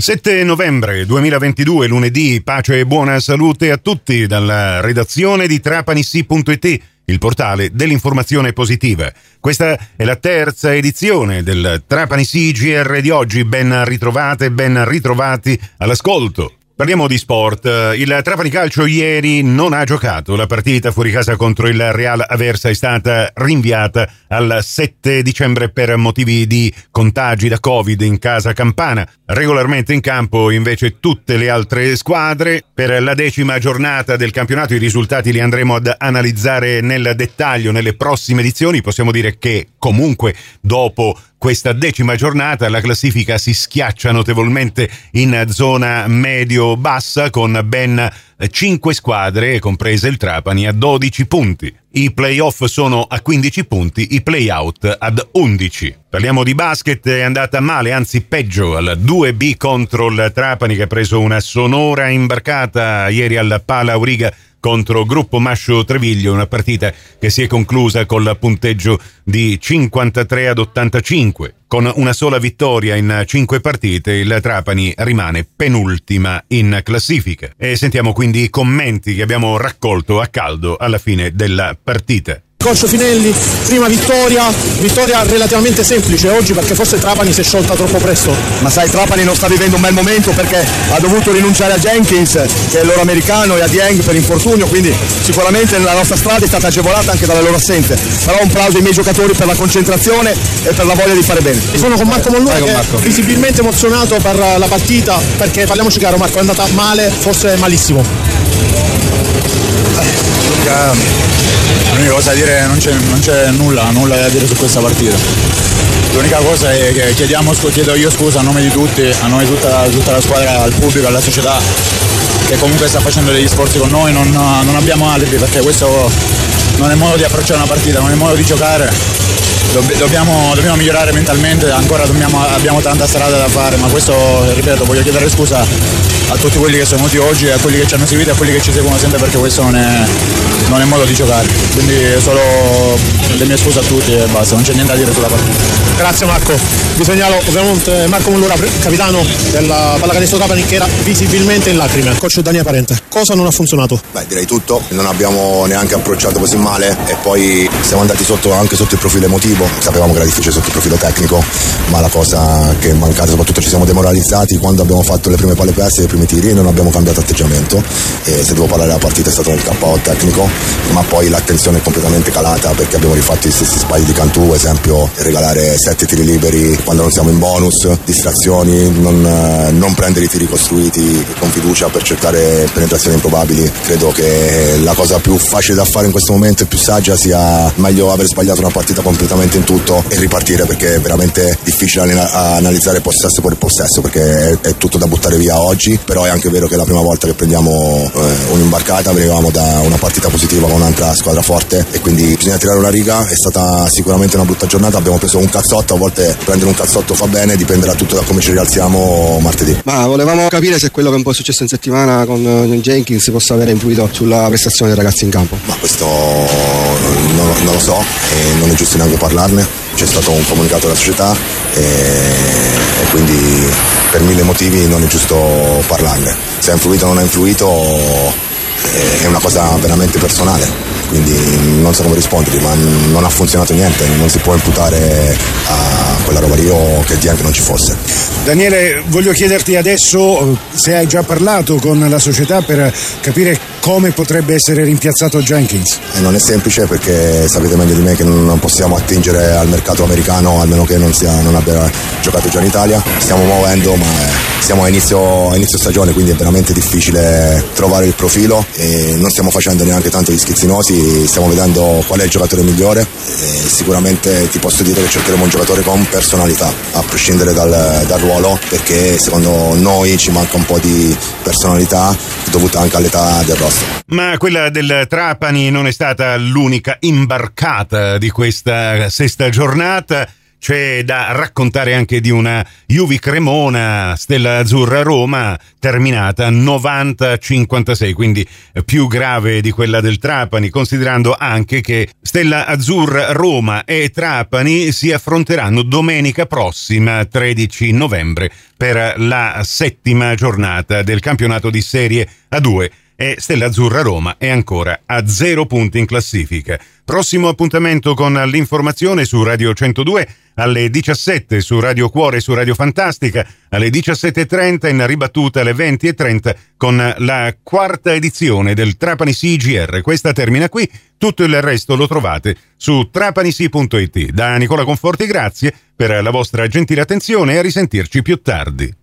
7 novembre 2022, lunedì, pace e buona salute a tutti dalla redazione di trapanissi.it, il portale dell'informazione positiva. Questa è la terza edizione del Trapanissi GR di oggi, ben ritrovate, ben ritrovati all'ascolto. Parliamo di sport. Il Trapani Calcio ieri non ha giocato. La partita fuori casa contro il Real Aversa è stata rinviata al 7 dicembre per motivi di contagi da Covid in casa campana. Regolarmente in campo invece tutte le altre squadre. Per la decima giornata del campionato i risultati li andremo ad analizzare nel dettaglio nelle prossime edizioni. Possiamo dire che comunque dopo questa decima giornata la classifica si schiaccia notevolmente in zona medio-bassa con ben 5 squadre, comprese il Trapani, a 12 punti. I playoff sono a 15 punti, i playout ad 11. Parliamo di basket, è andata male, anzi peggio, al 2B contro il Trapani che ha preso una sonora imbarcata ieri al Pala Auriga contro Gruppo Mascio Treviglio, una partita che si è conclusa col punteggio di 53 ad 85. Con una sola vittoria in cinque partite, il Trapani rimane penultima in classifica. E sentiamo quindi i commenti che abbiamo raccolto a caldo alla fine della partita. Coach Finelli, prima vittoria, vittoria relativamente semplice oggi perché forse Trapani si è sciolta troppo presto. Ma sai, Trapani non sta vivendo un bel momento perché ha dovuto rinunciare a Jenkins, che è il loro americano, e a Dieng per infortunio, quindi sicuramente la nostra strada è stata agevolata anche dalle loro assenze. Però un plauso ai miei giocatori per la concentrazione e per la voglia di fare bene. Sono con Marco Mollura che è visibilmente emozionato per la partita perché parliamoci chiaro Marco, è andata male, forse malissimo. L'unica cosa da dire non c'è, non c'è nulla, nulla da dire su questa partita. L'unica cosa è che chiediamo, chiedo io scusa a nome di tutti, a nome di tutta, tutta la squadra, al pubblico, alla società che comunque sta facendo degli sforzi con noi, non, non abbiamo alibi perché questo non è modo di approcciare una partita, non è modo di giocare. Dobbiamo, dobbiamo migliorare mentalmente, ancora dobbiamo, abbiamo tanta strada da fare, ma questo, ripeto, voglio chiedere scusa a tutti quelli che sono venuti oggi, a quelli che ci hanno seguito e a quelli che ci seguono sempre perché questo non è, non è modo di giocare. Quindi solo le mie scuse a tutti e basta, non c'è niente da dire sulla partita. Grazie Marco. Vi segnalo ovviamente Marco Mullura, capitano della pallacanestro Trapani che era visibilmente in lacrime. Coach Daniele Parente, cosa non ha funzionato? Beh, direi tutto, non abbiamo neanche approcciato così male e poi siamo andati sotto anche sotto il profilo emotivo, sapevamo che era difficile sotto il profilo tecnico, ma la cosa che è mancata soprattutto ci siamo demoralizzati quando abbiamo fatto le prime palle perse, i primi tiri e non abbiamo cambiato atteggiamento e se devo parlare della partita è stato un KO tecnico, ma poi l'attenzione è completamente calata perché abbiamo rifatto i stessi sbagli di Cantù, esempio regalare sette tiri liberi quando non siamo in bonus, distrazioni, non, non prendere i tiri costruiti con fiducia per cercare penetrazioni improbabili. Credo che la cosa più facile da fare in questo momento e più saggia sia meglio aver sbagliato una partita completamente in tutto e ripartire perché è veramente difficile analizzare possesso per possesso perché è, tutto da buttare via oggi, però è anche vero che è la prima volta che prendiamo eh, un'imbarcata, venivamo da una partita positiva con un'altra squadra forte e quindi bisogna tirare una riga, è stata sicuramente una brutta giornata, abbiamo preso un cazzotto, a volte prendere un cazzotto fa bene, dipenderà tutto da come ci rialziamo martedì. Ma volevamo capire se quello che un po' è successo in settimana con Jenkins possa aver influito sulla prestazione dei ragazzi in campo. Ma questo lo so e non è giusto neanche parlarne, c'è stato un comunicato della società e, e quindi per mille motivi non è giusto parlarne. Se ha influito o non ha influito è una cosa veramente personale quindi non so come rispondergli, ma non ha funzionato niente, non si può imputare a quella roba lì o che anche non ci fosse. Daniele, voglio chiederti adesso se hai già parlato con la società per capire come potrebbe essere rimpiazzato Jenkins. E non è semplice perché sapete meglio di me che non possiamo attingere al mercato americano almeno che non, sia, non abbia giocato già in Italia. Stiamo muovendo ma siamo a inizio, a inizio stagione quindi è veramente difficile trovare il profilo e non stiamo facendo neanche tanto gli schizzinosi, stiamo vedendo qual è il giocatore migliore e sicuramente ti posso dire che cercheremo un giocatore con personalità a prescindere dal, dal ruolo perché secondo noi ci manca un po' di personalità dovuta anche all'età del roster. Ma quella del Trapani non è stata l'unica imbarcata di questa sesta giornata c'è da raccontare anche di una Juve Cremona, Stella Azzurra Roma, terminata 90-56, quindi più grave di quella del Trapani, considerando anche che Stella Azzurra Roma e Trapani si affronteranno domenica prossima, 13 novembre, per la settima giornata del campionato di Serie A2 e Stella Azzurra Roma è ancora a zero punti in classifica. Prossimo appuntamento con l'informazione su Radio 102 alle 17 su Radio Cuore e su Radio Fantastica, alle 17.30 in ribattuta alle 20.30 con la quarta edizione del Trapani CGR. Questa termina qui, tutto il resto lo trovate su trapanisi.it. Da Nicola Conforti grazie per la vostra gentile attenzione e a risentirci più tardi.